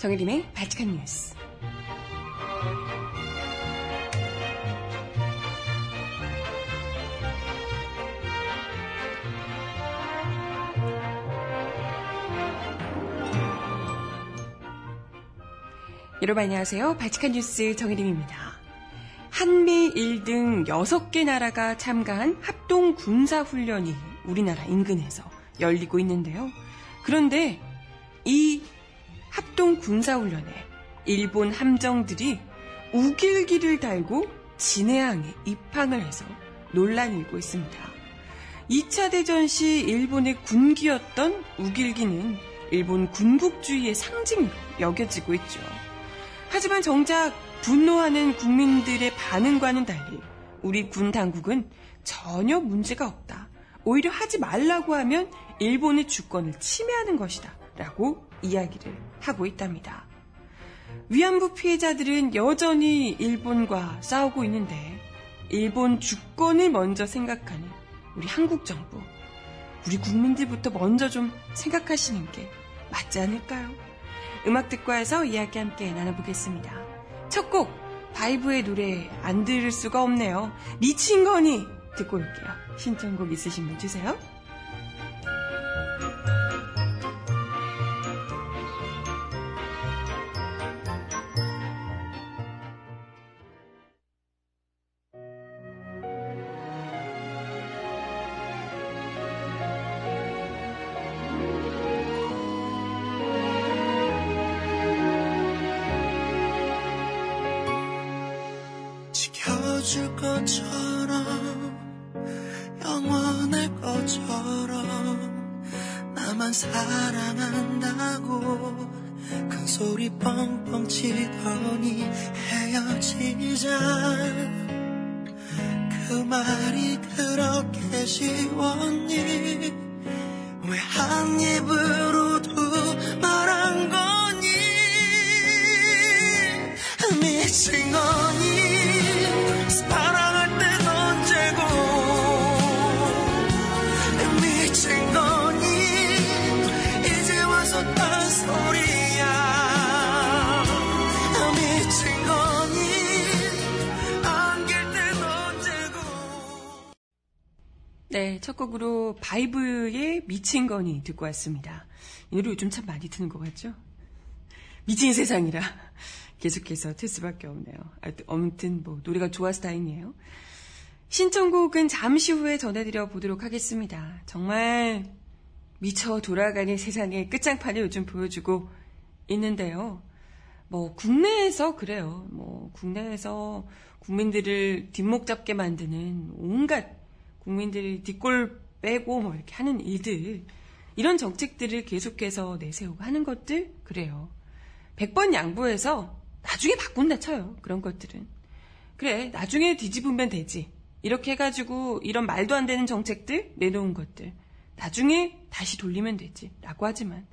정혜림의 발칙한 뉴스. 여러분 안녕하세요. 발칙한 뉴스 정혜림입니다. 한미 일등 6개 나라가 참가한 합동 군사 훈련이 우리나라 인근에서 열리고 있는데요. 그런데 이 합동 군사 훈련에 일본 함정들이 우길기를 달고 진해항에 입항을 해서 논란이 일고 있습니다. 2차 대전 시 일본의 군기였던 우길기는 일본 군국주의의 상징으로 여겨지고 있죠. 하지만 정작 분노하는 국민들의 반응과는 달리 우리 군 당국은 전혀 문제가 없다. 오히려 하지 말라고 하면 일본의 주권을 침해하는 것이다. 라고 이야기를 하고 있답니다. 위안부 피해자들은 여전히 일본과 싸우고 있는데 일본 주권을 먼저 생각하는 우리 한국 정부, 우리 국민들부터 먼저 좀 생각하시는 게 맞지 않을까요? 음악 듣고 와서 이야기 함께 나눠보겠습니다. 첫 곡, 바이브의 노래 안 들을 수가 없네요. 거니 듣고 올게요. 신청곡 있으신 분 주세요. 소리 뻥뻥 치더니 헤어지자. 그 말이 그렇게 쉬웠니? 왜 한 입으로도 말한 거니? 미친 거 네, 첫 곡으로 바이브의 미친 거니 듣고 왔습니다. 이 노래 요즘 참 많이 듣는 것 같죠? 미친 세상이라 계속해서 틀 수밖에 없네요. 아무튼 뭐 노래가 좋아서 다행이에요. 신청곡은 잠시 후에 전해드려 보도록 하겠습니다. 정말 미쳐 돌아가는 세상의 끝장판을 요즘 보여주고 있는데요. 뭐 국내에서 그래요. 뭐 국내에서 국민들을 뒷목 잡게 만드는 온갖 국민들이 뒷골 빼고 뭐 이렇게 하는 일들 이런 정책들을 계속해서 내세우고 하는 것들 그래요. 100번 양보해서 나중에 바꾼다 쳐요. 그런 것들은. 그래, 나중에 뒤집으면 되지. 이렇게 해가지고 이런 말도 안 되는 정책들 내놓은 것들 나중에 다시 돌리면 되지. 라고 하지만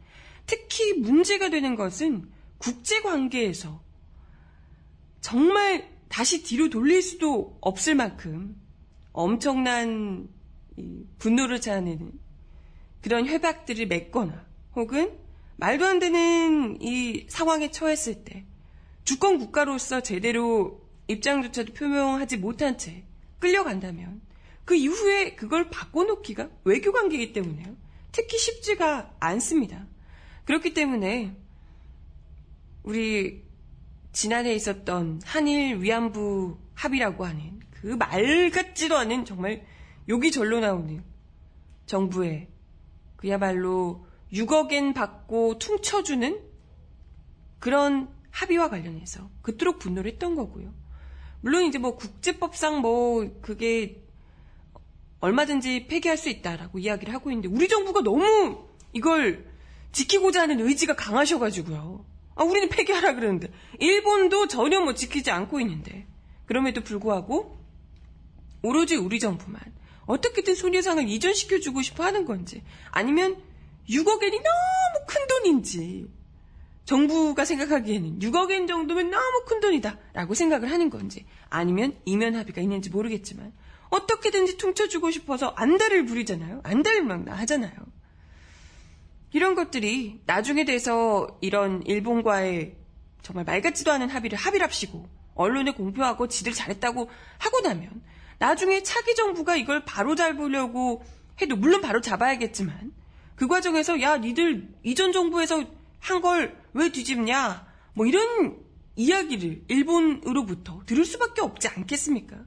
특히 문제가 되는 것은 국제 관계에서 정말 다시 뒤로 돌릴 수도 없을 만큼 엄청난 분노를 자아내는 그런 협약들을 맺거나 혹은 말도 안 되는 이 상황에 처했을 때 주권 국가로서 제대로 입장조차도 표명하지 못한 채 끌려간다면 그 이후에 그걸 바꿔놓기가 외교 관계이기 때문에요. 특히 쉽지가 않습니다. 그렇기 때문에 우리 지난해 있었던 한일 위안부 합의라고 하는 그 말 같지도 않은 정말 욕이 절로 나오는 정부의 그야말로 6억엔 받고 퉁쳐주는 그런 합의와 관련해서 그토록 분노를 했던 거고요. 물론 이제 뭐 국제법상 뭐 그게 얼마든지 폐기할 수 있다라고 이야기를 하고 있는데 우리 정부가 너무 이걸 지키고자 하는 의지가 강하셔가지고요. 아, 우리는 폐기하라 그러는데 일본도 전혀 뭐 지키지 않고 있는데 그럼에도 불구하고 오로지 우리 정부만 어떻게든 소녀상을 이전시켜주고 싶어 하는 건지 아니면 6억엔이 너무 큰 돈인지 정부가 생각하기에는 6억엔 정도면 너무 큰 돈이다 라고 생각을 하는 건지 아니면 이면 합의가 있는지 모르겠지만 어떻게든지 퉁쳐주고 싶어서 안달을 부리잖아요. 안달을 막 하잖아요. 이런 것들이 나중에 돼서 이런 일본과의 정말 말 같지도 않은 합의를 합의랍시고 언론에 공표하고 지들 잘했다고 하고 나면 나중에 차기 정부가 이걸 바로 잡으려고 해도 물론 바로 잡아야겠지만 그 과정에서 야 니들 이전 정부에서 한 걸 왜 뒤집냐 뭐 이런 이야기를 일본으로부터 들을 수밖에 없지 않겠습니까?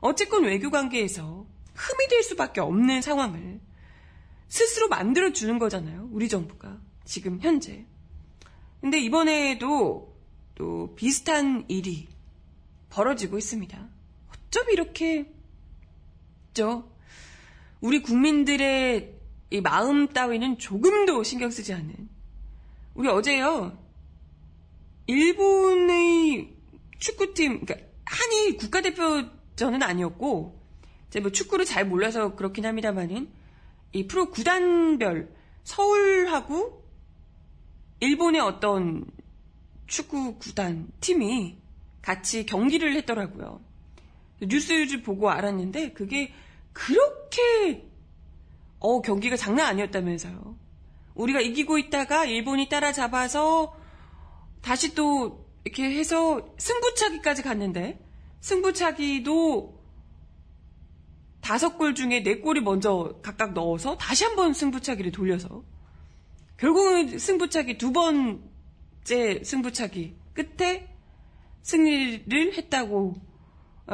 어쨌건 외교 관계에서 흠이 될 수밖에 없는 상황을 스스로 만들어 주는 거잖아요. 우리 정부가 지금 현재. 근데 이번에도 또 비슷한 일이 벌어지고 있습니다. 어쩜 이렇게 죠 우리 국민들의 이 마음 따위는 조금도 신경 쓰지 않는 우리 어제요 일본의 축구팀 그러니까 한일 국가대표전은 아니었고 제가 뭐 축구를 잘 몰라서 그렇긴 합니다만은 이 프로 구단별 서울하고 일본의 어떤 축구 구단 팀이 같이 경기를 했더라고요. 뉴스 보고 알았는데 그게 그렇게 어 경기가 장난 아니었다면서요. 우리가 이기고 있다가 일본이 따라잡아서 다시 또 이렇게 해서 승부차기까지 갔는데 승부차기도 다섯 골 중에 네 골이 먼저 각각 넣어서 다시 한번 승부차기를 돌려서 결국은 승부차기 두 번째 승부차기 끝에 승리를 했다고 아,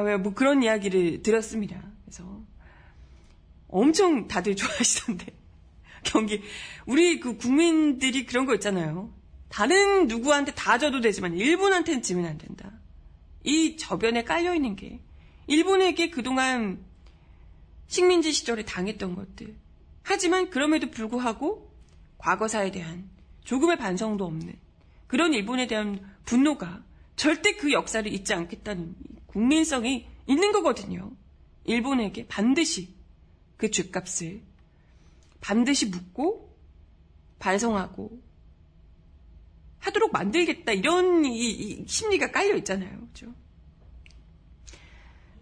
뭐 그런 이야기를 들었습니다. 그래서 엄청 다들 좋아하시던데 경기 우리 그 국민들이 그런 거 있잖아요. 다른 누구한테 다 져도 되지만 일본한테는 지면 안 된다. 이 저변에 깔려 있는 게 일본에게 그동안 식민지 시절에 당했던 것들. 하지만 그럼에도 불구하고 과거사에 대한 조금의 반성도 없는 그런 일본에 대한 분노가 절대 그 역사를 잊지 않겠다는 국민성이 있는 거거든요. 일본에게 반드시 그 죗값을 반드시 묻고 반성하고 하도록 만들겠다 이런 이, 이 심리가 깔려 있잖아요. 그죠?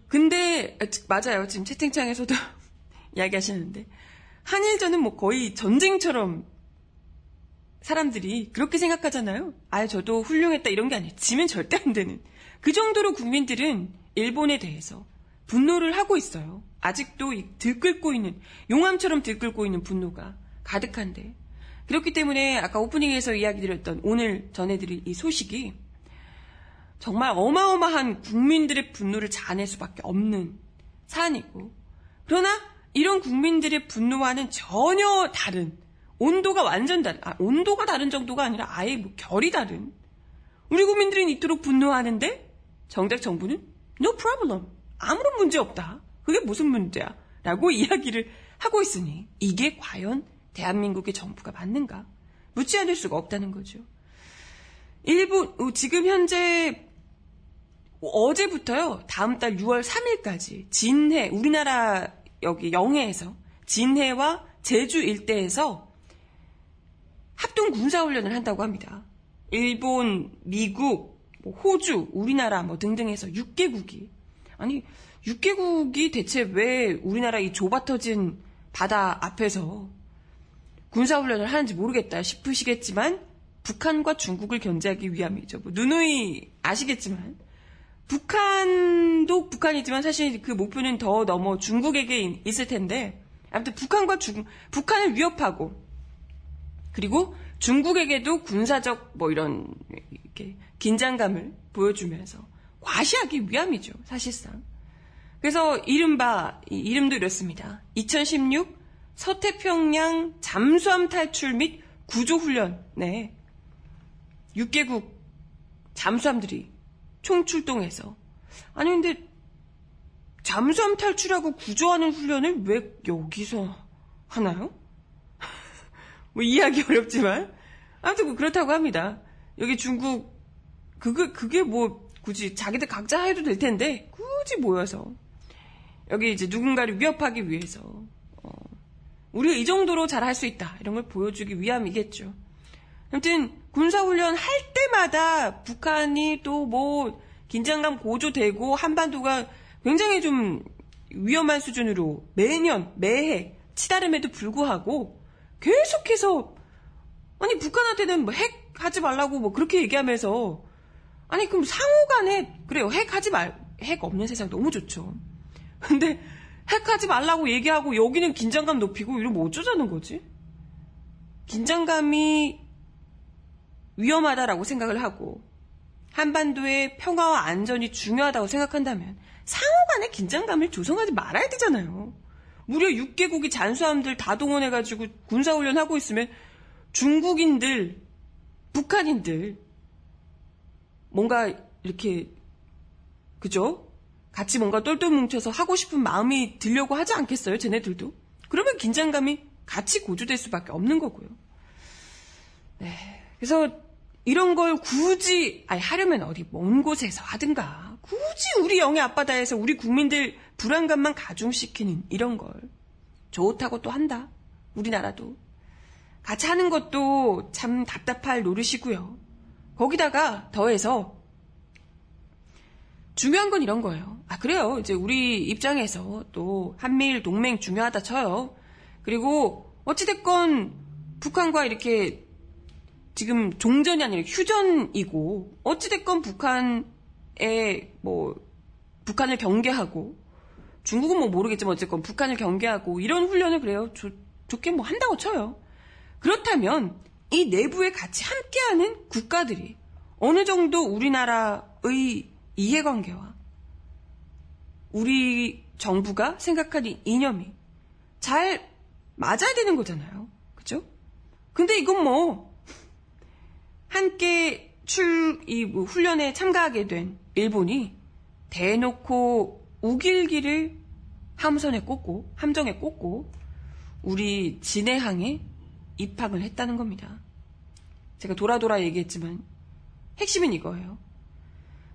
근데 맞아요. 지금 채팅창에서도 이야기하시는데 한일전은 뭐 거의 전쟁처럼 사람들이 그렇게 생각하잖아요. 아, 저도 훌륭했다 이런 게 아니에요. 지면 절대 안 되는. 그 정도로 국민들은 일본에 대해서 분노를 하고 있어요. 아직도 들끓고 있는 용암처럼 들끓고 있는 분노가 가득한데 그렇기 때문에 아까 오프닝에서 이야기 드렸던 오늘 전해드릴 이 소식이 정말 어마어마한 국민들의 분노를 자아낼 수밖에 없는 사안이고 그러나 이런 국민들의 분노와는 전혀 다른 온도가 완전 다른 아, 온도가 다른 정도가 아니라 아예 뭐 결이 다른 우리 국민들은 이토록 분노하는데 정작 정부는 no problem 아무런 문제 없다 그게 무슨 문제야 라고 이야기를 하고 있으니 이게 과연 대한민국의 정부가 맞는가? 묻지 않을 수가 없다는 거죠. 일본, 어, 지금 현재 어제부터요, 다음 달 6월 3일까지 진해, 우리나라 여기 영해에서 진해와 제주 일대에서 합동 군사훈련을 한다고 합니다. 일본, 미국, 뭐 호주, 우리나라 뭐 등등해서 6개국이. 아니, 6개국이 대체 왜 우리나라 이 좁아터진 바다 앞에서 군사훈련을 하는지 모르겠다 싶으시겠지만 북한과 중국을 견제하기 위함이죠. 뭐 누누이 아시겠지만 북한도 북한이지만 사실 그 목표는 더 넘어 중국에게 있을 텐데 아무튼 북한과 중 북한을 위협하고 그리고 중국에게도 군사적 뭐 이런 이렇게 긴장감을 보여주면서 과시하기 위함이죠 사실상. 그래서 이른바 이름도 이렇습니다. 2016 서태평양 잠수함 탈출 및 구조훈련, 네. 6개국 잠수함들이 총출동해서. 아니, 근데 잠수함 탈출하고 구조하는 훈련을 왜 여기서 하나요? 뭐 이해하기 어렵지만. 아무튼 뭐 그렇다고 합니다. 여기 중국, 그게, 그게 뭐 굳이 자기들 각자 해도 될 텐데, 굳이 모여서. 여기 이제 누군가를 위협하기 위해서 우리가 이 정도로 잘 할 수 있다. 이런 걸 보여주기 위함이겠죠. 아무튼 군사훈련 할 때마다 북한이 또 뭐 긴장감 고조되고 한반도가 굉장히 좀 위험한 수준으로 매년 매해 치달음에도 불구하고 계속해서 아니 북한한테는 뭐 핵 하지 말라고 뭐 그렇게 얘기하면서 아니 그럼 상호간에 그래요 핵 하지 말 핵 없는 세상 너무 좋죠. 근데 핵 하지 말라고 얘기하고 여기는 긴장감 높이고 이러면 어쩌자는 거지? 긴장감이 위험하다라고 생각을 하고 한반도의 평화와 안전이 중요하다고 생각한다면 상호간의 긴장감을 조성하지 말아야 되잖아요. 무려 6개국이 잔수함들 다 동원해가지고 군사훈련하고 있으면 중국인들, 북한인들, 뭔가 이렇게, 그죠? 같이 뭔가 똘똘 뭉쳐서 하고 싶은 마음이 들려고 하지 않겠어요? 쟤네들도? 그러면 긴장감이 같이 고조될 수밖에 없는 거고요. 네. 그래서 이런 걸 굳이, 아니, 하려면 어디 먼 곳에서 하든가. 굳이 우리 영해 앞바다에서 우리 국민들 불안감만 가중시키는 이런 걸. 좋다고 또 한다. 우리나라도. 같이 하는 것도 참 답답할 노릇이고요. 거기다가 더해서 중요한 건 이런 거예요. 아, 그래요. 이제 우리 입장에서 또 한미일 동맹 중요하다 쳐요. 그리고 어찌됐건 북한과 이렇게 지금 종전이 아니라 휴전이고 어찌됐건 북한에 뭐 북한을 경계하고 중국은 뭐 모르겠지만 어쨌건 북한을 경계하고 이런 훈련을 그래요. 좋, 좋게 뭐 한다고 쳐요. 그렇다면 이 내부에 같이 함께하는 국가들이 어느 정도 우리나라의 이해관계와 우리 정부가 생각하는 이념이 잘 맞아야 되는 거잖아요. 그죠? 근데 이건 뭐 함께 출, 이 뭐 훈련에 참가하게 된 일본이 대놓고 우길기를 함선에 꽂고, 함정에 꽂고, 우리 진해항에 입항을 했다는 겁니다. 제가 돌아 돌아 얘기했지만, 핵심은 이거예요.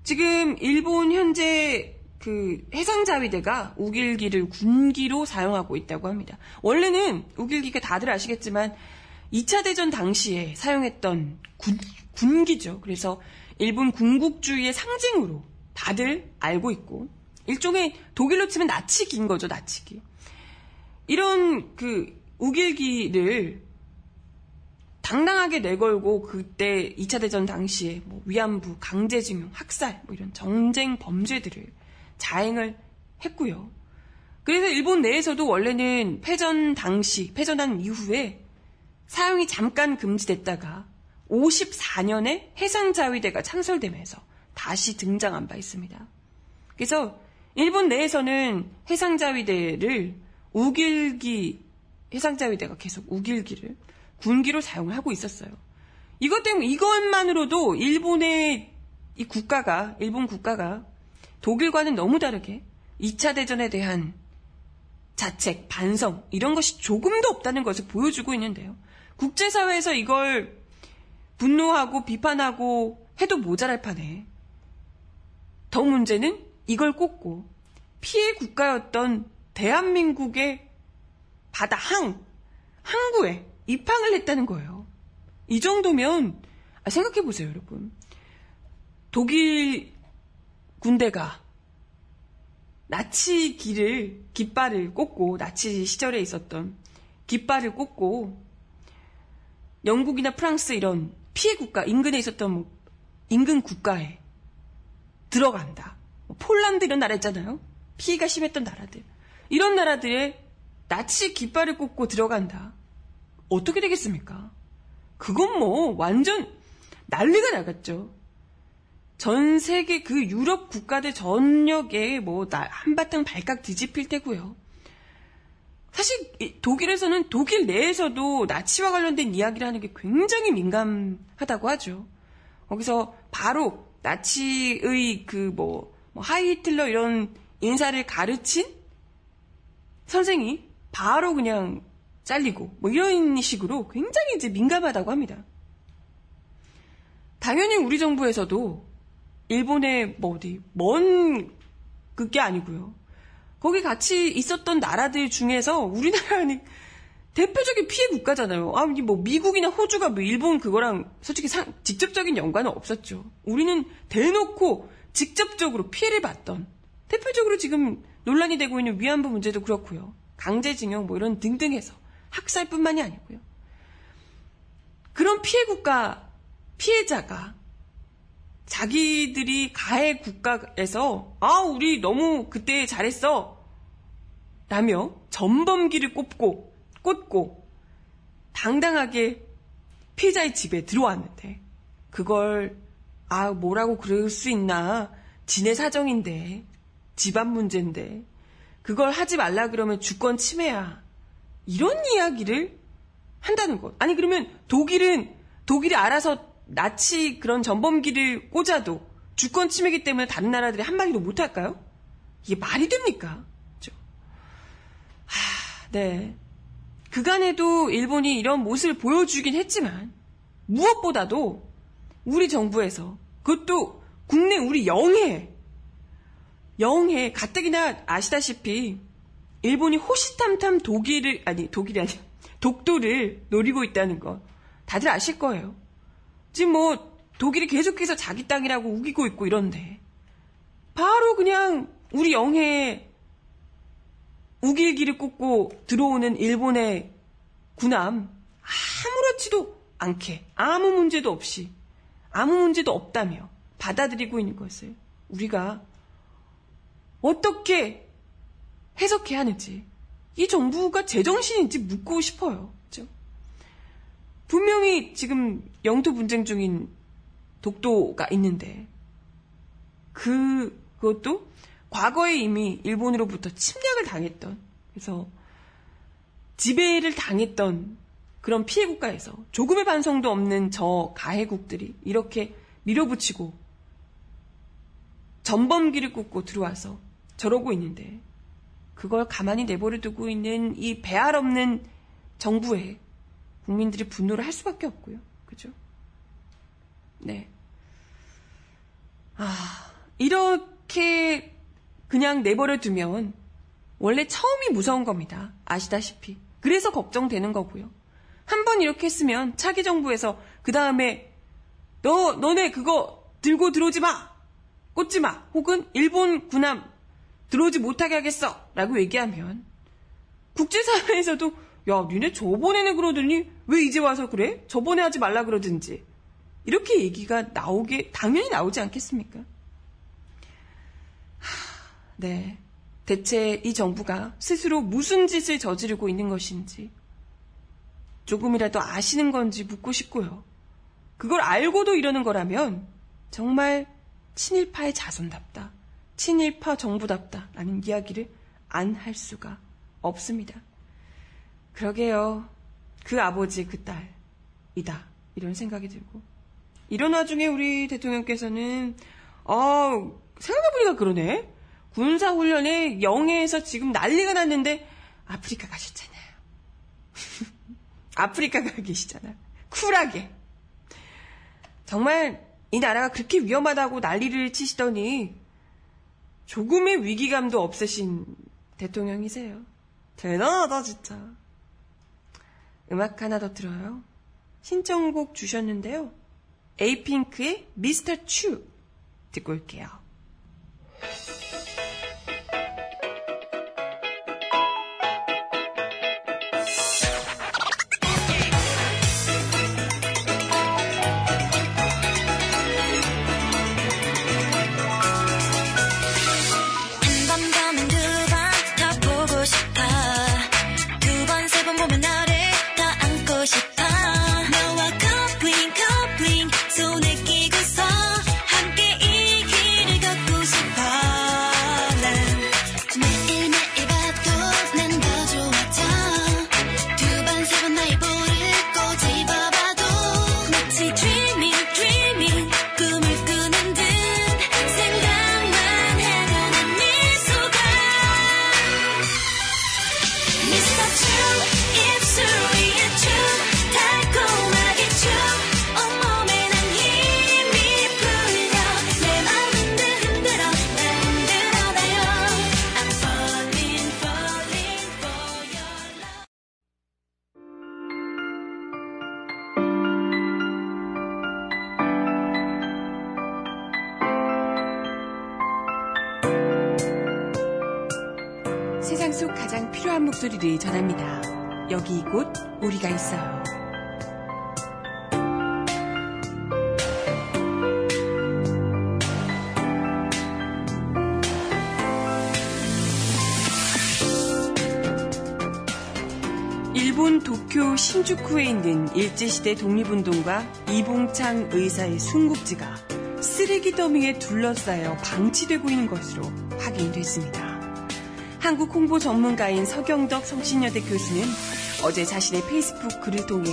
지금 일본 현재 그 해상자위대가 우길기를 군기로 사용하고 있다고 합니다. 원래는 우길기가 다들 아시겠지만 2차 대전 당시에 사용했던 군, 군기죠. 그래서 일본 군국주의의 상징으로 다들 알고 있고 일종의 독일로 치면 나치기인 거죠. 나치기. 이런 그 우길기를 당당하게 내걸고 그때 2차 대전 당시에 뭐 위안부, 강제징용, 학살 뭐 이런 정쟁 범죄들을 자행을 했고요. 그래서 일본 내에서도 원래는 패전 당시, 패전한 이후에 사용이 잠깐 금지됐다가 54년에 해상자위대가 창설되면서 다시 등장한 바 있습니다. 그래서 일본 내에서는 해상자위대를 우길기, 해상자위대가 계속 우길기를 군기로 사용을 하고 있었어요. 이것 때문에, 이것만으로도 일본의 이 국가가, 일본 국가가 독일과는 너무 다르게 2차 대전에 대한 자책, 반성, 이런 것이 조금도 없다는 것을 보여주고 있는데요. 국제사회에서 이걸 분노하고 비판하고 해도 모자랄 판에 더 문제는 이걸 꽂고 피해 국가였던 대한민국의 바다 항, 항구에 입항을 했다는 거예요. 이 정도면 아, 생각해 보세요, 여러분. 독일 군대가 나치 길을 깃발을 꽂고 나치 시절에 있었던 깃발을 꽂고 영국이나 프랑스 이런 피해 국가 인근에 있었던 뭐 인근 국가에 들어간다. 뭐 폴란드 이런 나라 있잖아요. 피해가 심했던 나라들. 이런 나라들에 나치 깃발을 꽂고 들어간다. 어떻게 되겠습니까? 그건 뭐 완전 난리가 나갔죠. 전 세계 그 유럽 국가들 전역에 뭐 한바탕 발칵 뒤집힐 때고요. 사실 독일에서는 독일 내에서도 나치와 관련된 이야기를 하는 게 굉장히 민감하다고 하죠. 거기서 바로 나치의 그뭐 뭐 하이히틀러 이런 인사를 가르친 선생이 바로 그냥 잘리고 뭐 이런 식으로 굉장히 이제 민감하다고 합니다. 당연히 우리 정부에서도 일본의 뭐 어디 먼 그게 아니고요. 거기 같이 있었던 나라들 중에서 우리나라는 대표적인 피해 국가잖아요. 아니 뭐 미국이나 호주가 뭐 일본 그거랑 솔직히 상, 직접적인 연관은 없었죠. 우리는 대놓고 직접적으로 피해를 봤던 대표적으로 지금 논란이 되고 있는 위안부 문제도 그렇고요. 강제징용 뭐 이런 등등해서 학살뿐만이 아니고요. 그런 피해 국가 피해자가 자기들이 가해 국가에서 아 우리 너무 그때 잘했어. 라며 전범기를 꼽고 꽂고 당당하게 피해자의 집에 들어왔는데 그걸 아 뭐라고 그럴 수 있나? 지네 사정인데 집안 문제인데 그걸 하지 말라 그러면 주권 침해야 이런 이야기를 한다는 것 아니 그러면 독일은 독일이 알아서 나치 그런 전범기를 꽂아도 주권 침해기 때문에 다른 나라들이 한마디도 못 할까요? 이게 말이 됩니까? 그렇죠? 하, 네. 그간에도 일본이 이런 모습을 보여주긴 했지만 무엇보다도 우리 정부에서 그것도 국내 우리 영해 영해 가뜩이나 아시다시피 일본이 호시탐탐 독일을 아니 독일이 아니 독도를 노리고 있다는 거. 다들 아실 거예요. 지금 뭐 독일이 계속해서 자기 땅이라고 우기고 있고 이런데. 바로 그냥 우리 영해에 우길기를 꽂고 들어오는 일본의 군함 아무렇지도 않게 아무 문제도 없이 아무 문제도 없다며 받아들이고 있는 것을 우리가 어떻게 해석해야 하는지 이 정부가 제정신인지 묻고 싶어요. 분명히 지금 영토 분쟁 중인 독도가 있는데 그 그것도 과거에 이미 일본으로부터 침략을 당했던 그래서 지배를 당했던 그런 피해 국가에서 조금의 반성도 없는 저 가해국들이 이렇게 밀어붙이고 전범기를 꽂고 들어와서 저러고 있는데 그걸 가만히 내버려 두고 있는 이 배알 없는 정부에 국민들이 분노를 할 수밖에 없고요. 그죠? 네. 아, 이렇게 그냥 내버려 두면 원래 처음이 무서운 겁니다. 아시다시피. 그래서 걱정되는 거고요. 한 번 이렇게 했으면 차기 정부에서 그 다음에 너, 너네 그거 들고 들어오지 마! 꽂지 마! 혹은 일본 군함 들어오지 못하게 하겠어! 라고 얘기하면 국제사회에서도 야, 니네 저번에는 그러더니 왜 이제 와서 그래? 저번에 하지 말라 그러든지. 이렇게 얘기가 나오게, 당연히 나오지 않겠습니까? 하, 네. 대체 이 정부가 스스로 무슨 짓을 저지르고 있는 것인지 조금이라도 아시는 건지 묻고 싶고요. 그걸 알고도 이러는 거라면 정말 친일파의 자손답다. 친일파 정부답다. 라는 이야기를 안 할 수가 없습니다. 그러게요. 그 아버지, 그 딸이다. 이런 생각이 들고. 이런 와중에 우리 대통령께서는, 어, 생각해보니까 그러네. 군사훈련에 영해에서 지금 난리가 났는데, 아프리카 가셨잖아요. 아프리카 가 계시잖아. 쿨하게. 정말 이 나라가 그렇게 위험하다고 난리를 치시더니, 조금의 위기감도 없으신 대통령이세요. 대단하다, 진짜. 음악 하나 더 들어요. 신청곡 주셨는데요. 에이핑크의 미스터 추 듣고 올게요. 도쿄 신주쿠에 있는 일제시대 독립운동가 이봉창 의사의 순국지가 쓰레기 더미에 둘러싸여 방치되고 있는 것으로 확인됐습니다. 한국 홍보 전문가인 서경덕 성신여대 교수는 어제 자신의 페이스북 글을 통해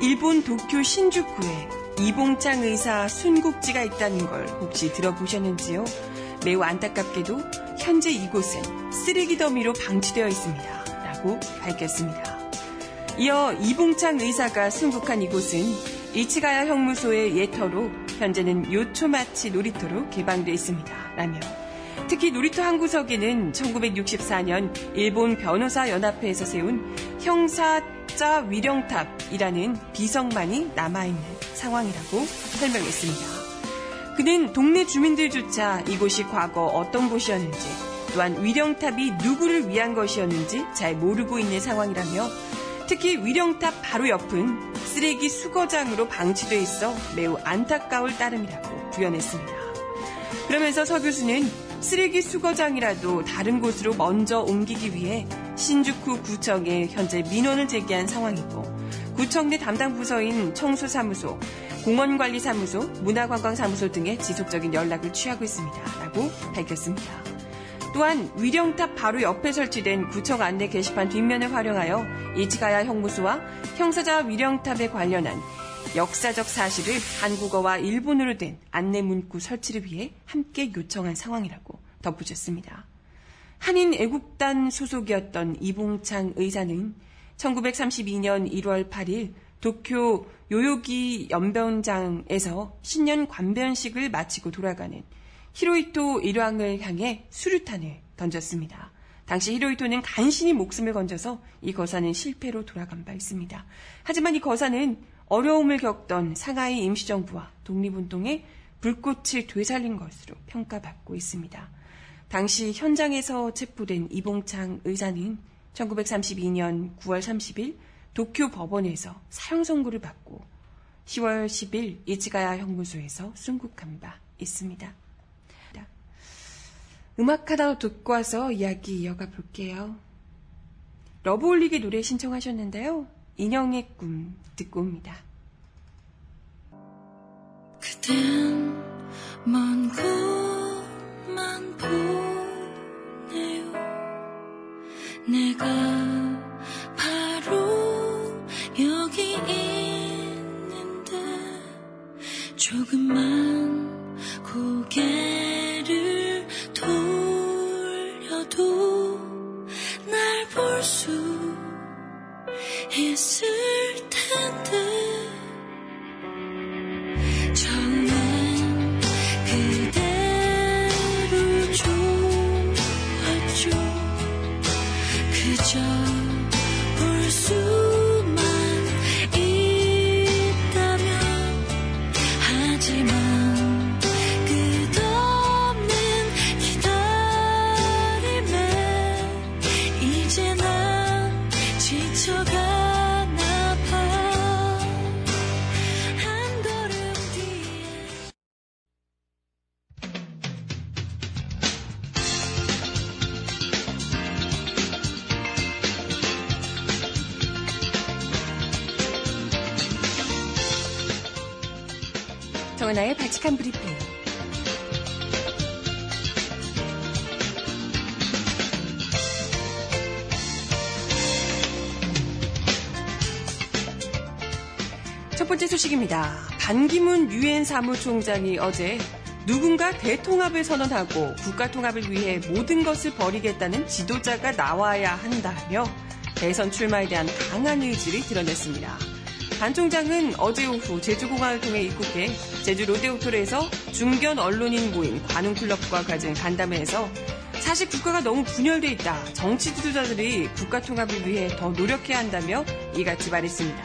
일본 도쿄 신주쿠에 이봉창 의사 순국지가 있다는 걸 혹시 들어보셨는지요? 매우 안타깝게도 현재 이곳은 쓰레기 더미로 방치되어 있습니다. 라고 밝혔습니다. 이어 이봉창 의사가 순국한 이곳은 이치가야 형무소의 예터로 현재는 요초마치 놀이터로 개방되어 있습니다. 라며 특히 놀이터 한 구석에는 1964년 일본 변호사 연합회에서 세운 형사자 위령탑이라는 비석만이 남아있는 상황이라고 설명했습니다. 그는 동네 주민들조차 이곳이 과거 어떤 곳이었는지 또한 위령탑이 누구를 위한 것이었는지 잘 모르고 있는 상황이라며 특히 위령탑 바로 옆은 쓰레기 수거장으로 방치돼 있어 매우 안타까울 따름이라고 부연했습니다. 그러면서 서 교수는 쓰레기 수거장이라도 다른 곳으로 먼저 옮기기 위해 신주쿠 구청에 현재 민원을 제기한 상황이고 구청 내 담당 부서인 청소사무소, 공원관리사무소, 문화관광사무소 등의 지속적인 연락을 취하고 있습니다. 라고 밝혔습니다. 또한 위령탑 바로 옆에 설치된 구청 안내 게시판 뒷면을 활용하여 이치가야 형무소와 형사자 위령탑에 관련한 역사적 사실을 한국어와 일본어로 된 안내 문구 설치를 위해 함께 요청한 상황이라고 덧붙였습니다. 한인 애국단 소속이었던 이봉창 의사는 1932년 1월 8일 도쿄 요요기 연변장에서 신년 관변식을 마치고 돌아가는 히로이토 일왕을 향해 수류탄을 던졌습니다. 당시 히로이토는 간신히 목숨을 건져서 이 거사는 실패로 돌아간 바 있습니다. 하지만 이 거사는 어려움을 겪던 상하이 임시정부와 독립운동에 불꽃을 되살린 것으로 평가받고 있습니다. 당시 현장에서 체포된 이봉창 의사는 1932년 9월 30일 도쿄 법원에서 사형 선고를 받고 10월 10일 이치가야 형무소에서 순국한 바 있습니다. 음악 하나 듣고 와서 이야기 이어가 볼게요. 러브홀릭의 노래 신청하셨는데요. 인형의 꿈 듣고 옵니다. 그댄 먼 곳만 보네요 내가 바로 여기 있는데 조금만 고개 있을 텐데. 처음엔 그대로 좋았죠. 그저 볼 수만 있다면 하지만 발칙한 브리핑. 첫 번째 소식입니다. 반기문 유엔 사무총장이 어제 누군가 대통합을 선언하고 국가 통합을 위해 모든 것을 버리겠다는 지도자가 나와야 한다며 대선 출마에 대한 강한 의지를 드러냈습니다. 반 총장은 어제 오후 제주공항을 통해 입국해 제주 롯데호텔에서 중견 언론인 모임 관훈클럽과 가진 간담회에서 사실 국가가 너무 분열돼 있다. 정치 지도자들이 국가 통합을 위해 더 노력해야 한다며 이같이 말했습니다.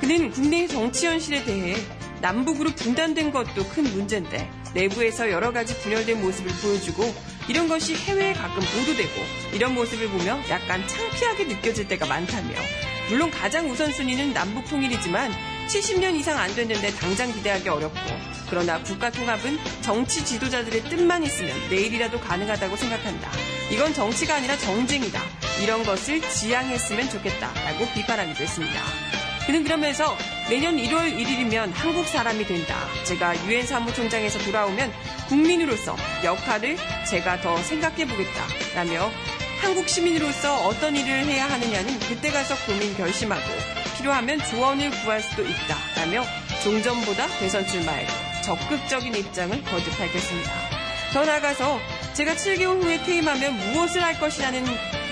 그는 국내 정치 현실에 대해 남북으로 분단된 것도 큰 문제인데 내부에서 여러 가지 분열된 모습을 보여주고 이런 것이 해외에 가끔 보도되고 이런 모습을 보며 약간 창피하게 느껴질 때가 많다며 물론 가장 우선순위는 남북 통일이지만 70년 이상 안 됐는데 당장 기대하기 어렵고 그러나 국가 통합은 정치 지도자들의 뜻만 있으면 내일이라도 가능하다고 생각한다. 이건 정치가 아니라 정쟁이다. 이런 것을 지양했으면 좋겠다라고 비판하기도 했습니다. 그는 그러면서 내년 1월 1일이면 한국 사람이 된다. 제가 유엔 사무총장에서 돌아오면 국민으로서 역할을 제가 더 생각해 보겠다. 라며 한국 시민으로서 어떤 일을 해야 하느냐는 그때 가서 고민 결심하고 필요하면 조언을 구할 수도 있다. 라며 종전보다 대선 출마에 적극적인 입장을 거듭 밝혔습니다. 더 나아가서 제가 7개월 후에 퇴임하면 무엇을 할 것이냐는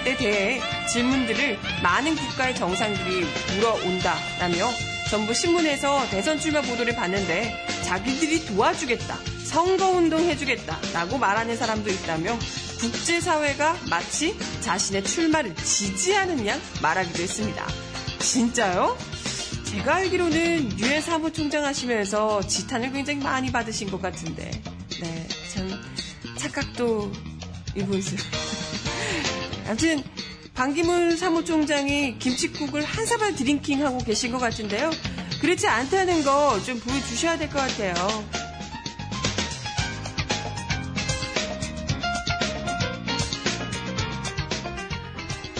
데 대해 질문들을 많은 국가의 정상들이 물어온다라며 전부 신문에서 대선 출마 보도를 봤는데 자기들이 도와주겠다, 선거운동 해주겠다 라고 말하는 사람도 있다며 국제사회가 마치 자신의 출마를 지지하는 양 말하기도 했습니다. 진짜요? 제가 알기로는 유엔 사무총장 하시면서 지탄을 굉장히 많이 받으신 것 같은데, 네, 참 착각도 이분스. 아무튼 반기문 사무총장이 김치국을 한 사발 드링킹하고 계신 것 같은데요. 그렇지 않다는 거 좀 보여주셔야 될 것 같아요.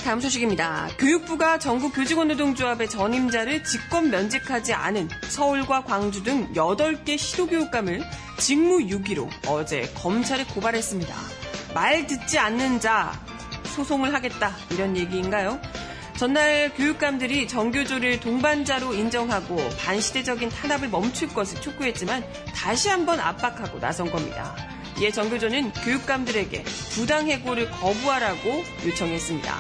다음 소식입니다. 교육부가 전국 교직원노동조합의 전임자를 직권 면직하지 않은 서울과 광주 등 8개 시도교육감을 직무유기로 어제 검찰에 고발했습니다. 말 듣지 않는 자 소송을 하겠다 이런 얘기인가요? 전날 교육감들이 정교조를 동반자로 인정하고 반시대적인 탄압을 멈출 것을 촉구했지만 다시 한번 압박하고 나선 겁니다. 이에 정교조는 교육감들에게 부당해고를 거부하라고 요청했습니다.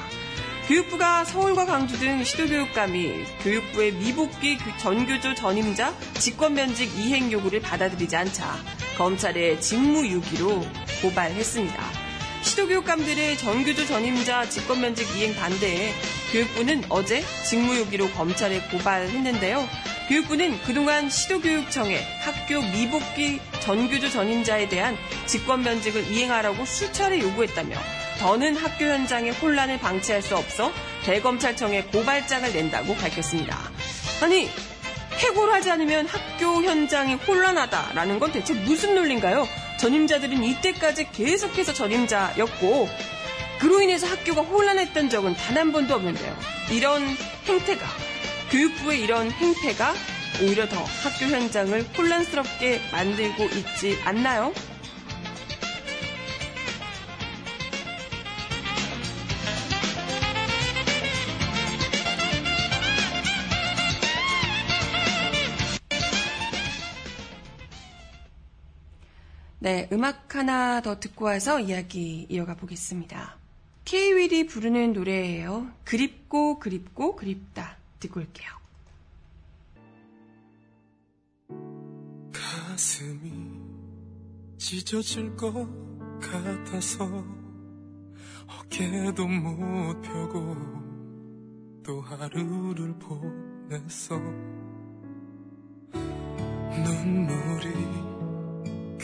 교육부가 서울과 광주 등 시도교육감이 교육부의 미복귀 전교조 전임자 직권면직 이행 요구를 받아들이지 않자 검찰에 직무유기로 고발했습니다. 시도교육감들의 전교조 전임자 직권면직 이행 반대에 교육부는 어제 직무유기로 검찰에 고발했는데요. 교육부는 그동안 시도교육청에 학교 미복귀 전교조 전임자에 대한 직권면직을 이행하라고 수차례 요구했다며 더는 학교 현장의 혼란을 방치할 수 없어 대검찰청에 고발장을 낸다고 밝혔습니다. 아니 해고를 하지 않으면 학교 현장이 혼란하다라는 건 대체 무슨 논리인가요? 전임자들은 이때까지 계속해서 전임자였고 그로 인해서 학교가 혼란했던 적은 단 한 번도 없는데요. 이런 행태가 교육부의 이런 행태가 오히려 더 학교 현장을 혼란스럽게 만들고 있지 않나요? 네, 음악 하나 더 듣고 와서 이야기 이어가 보겠습니다. 케이윌이 부르는 노래예요. 그립고 그립고 그립다. 듣고 올게요. 가슴이 찢어질 것 같아서 어깨도 못 펴고 또 하루를 보냈어 눈물이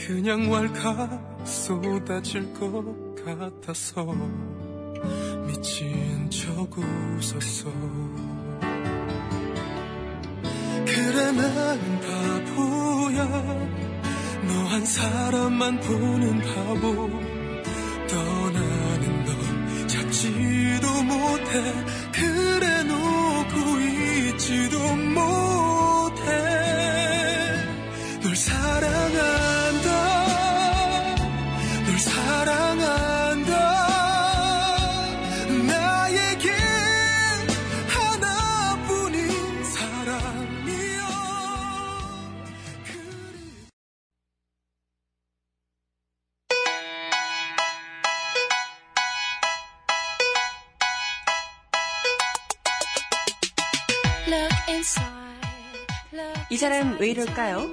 그냥 왈칵 쏟아질 것 같아서 미친 척 웃었어. 그래 나는 바보야. 너 한 사람만 보는 바보. 떠나는 널 찾지도 못해. 그래 놓고 있지도 못해 이 사람 왜 이럴까요?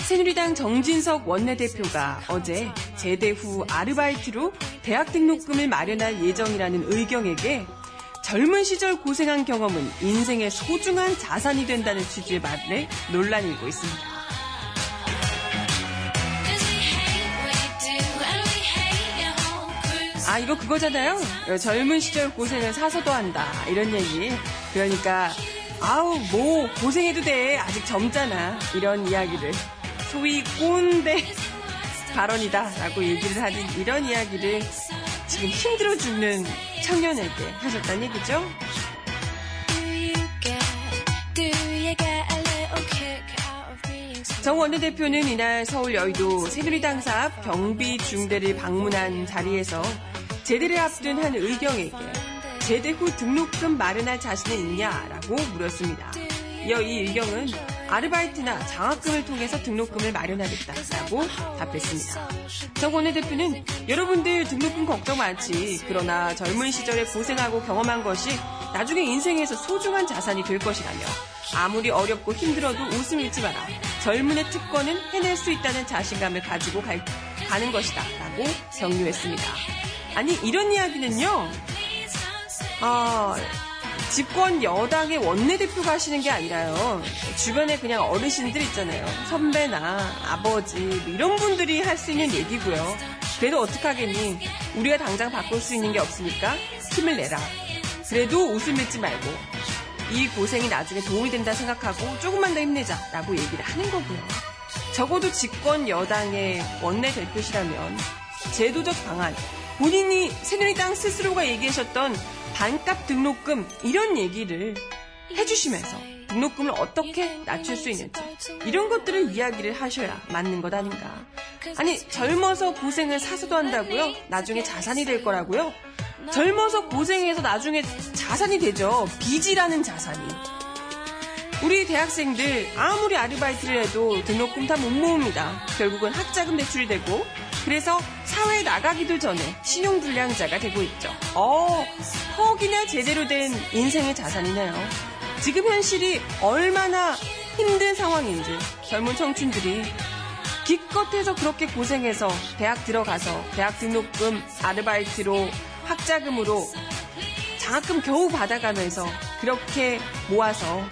새누리당 정진석 원내대표가 어제 제대 후 아르바이트로 대학 등록금을 마련할 예정이라는 의경에게 젊은 시절 고생한 경험은 인생의 소중한 자산이 된다는 취지의 말에 논란이 일고 있습니다. 아, 이거 그거잖아요. 젊은 시절 고생을 사서도 한다. 이런 얘기. 그러니까, 아우, 뭐, 고생해도 돼. 아직 젊잖아. 이런 이야기를. 소위 꼰대 발언이다. 라고 얘기를 하는 이런 이야기를 지금 힘들어 죽는 청년에게 하셨다는 얘기죠. 정 원내대표는 이날 서울 여의도 새누리당 사앞 경비 중대를 방문한 자리에서 제대를 앞둔 한 의경에게 제대 후 등록금 마련할 자신은 있냐라고 물었습니다. 이어 이 의경은 아르바이트나 장학금을 통해서 등록금을 마련하겠다라고 답했습니다. 정 원내 대표는 여러분들 등록금 걱정 많지. 그러나 젊은 시절에 고생하고 경험한 것이 나중에 인생에서 소중한 자산이 될 것이라며 아무리 어렵고 힘들어도 웃음 잃지 마라. 젊은의 특권은 해낼 수 있다는 자신감을 가지고 갈- 가는 것이다. 라고 격려했습니다. 아니, 이런 이야기는요, 아, 집권 여당의 원내대표가 하시는 게 아니라요. 주변에 그냥 어르신들 있잖아요. 선배나 아버지, 뭐 이런 분들이 할 수 있는 얘기고요. 그래도 어떡하겠니? 우리가 당장 바꿀 수 있는 게 없으니까 힘을 내라. 그래도 웃음 잃지 말고 이 고생이 나중에 도움이 된다 생각하고 조금만 더 힘내자라고 얘기를 하는 거고요. 적어도 집권 여당의 원내대표시라면 제도적 방안, 본인이 새누리당 스스로가 얘기하셨던 반값 등록금 이런 얘기를 해주시면서 등록금을 어떻게 낮출 수 있는지 이런 것들을 이야기를 하셔야 맞는 것 아닌가. 아니 젊어서 고생을 사서도 한다고요? 나중에 자산이 될 거라고요? 젊어서 고생해서 나중에 자산이 되죠. 빚이라는 자산이. 우리 대학생들 아무리 아르바이트를 해도 등록금 다 못 모읍니다. 결국은 학자금 대출이 되고 그래서 사회에 나가기도 전에 신용불량자가 되고 있죠. 어, 퍽이나 제대로 된 인생의 자산이네요. 지금 현실이 얼마나 힘든 상황인지 젊은 청춘들이 기껏해서 그렇게 고생해서 대학 들어가서 대학 등록금 아르바이트로 학자금으로 장학금 겨우 받아가면서 그렇게 모아서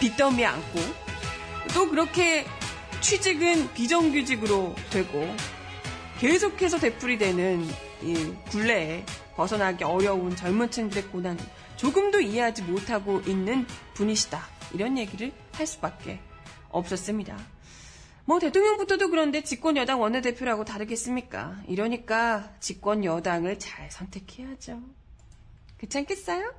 빚더미에 안고 또 그렇게 취직은 비정규직으로 되고 계속해서 되풀이되는 이 굴레에 벗어나기 어려운 젊은 층들의 고난을 조금도 이해하지 못하고 있는 분이시다. 이런 얘기를 할 수밖에 없었습니다. 뭐 대통령부터도 그런데 집권 여당 원내대표라고 다르겠습니까? 이러니까 집권 여당을 잘 선택해야죠. 않겠어요?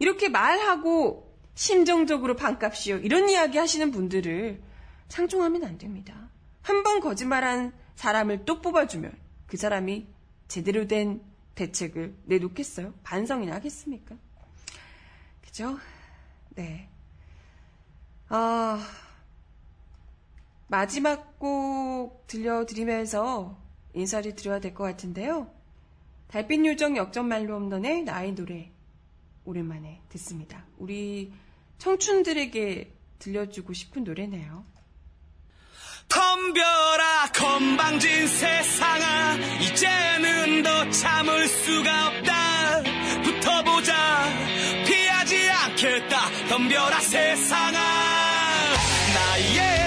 이렇게 말하고 심정적으로 반값이요. 이런 이야기 하시는 분들을 상종하면 안 됩니다. 한 번 거짓말한 사람을 또 뽑아주면 그 사람이 제대로 된 대책을 내놓겠어요? 반성이나 하겠습니까? 그죠? 네. 아, 마지막 곡 들려드리면서 인사를 드려야 될 것 같은데요. 달빛 요정 역전 말로 홈런의 나의 노래 오랜만에 듣습니다. 우리 청춘들에게 들려주고 싶은 노래네요. 덤벼라 건방진 세상아. 이제는 더 참을 수가 없다. 붙어보자. 피하지 않겠다. 덤벼라 세상아. 나의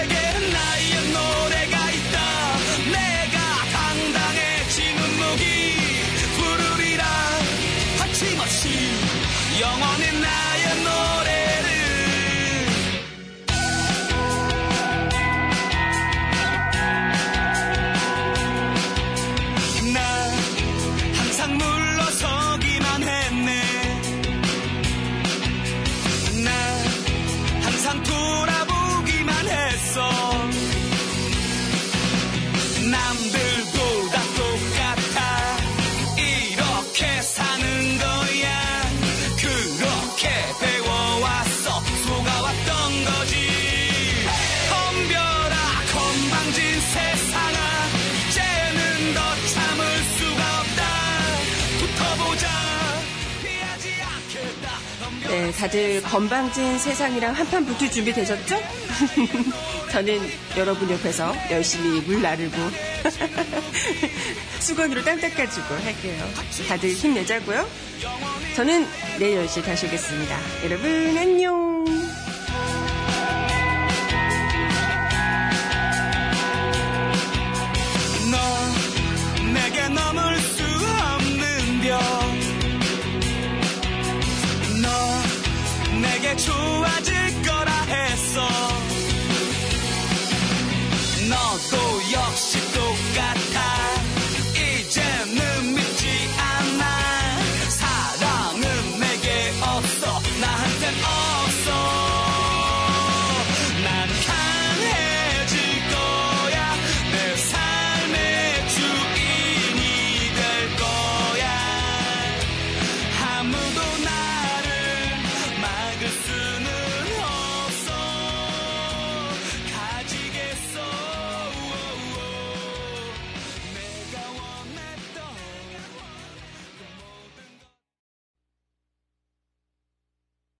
다들 건방진 세상이랑 한판 붙을 준비 되셨죠? 저는 여러분 옆에서 열심히 물 나르고 수건으로 땅 닦아주고 할게요. 다들 힘내자고요. 저는 내일 10시에 다시 오겠습니다. 여러분 안녕. 그게 좋아질 거라 했어. 너도 역시 똑같아.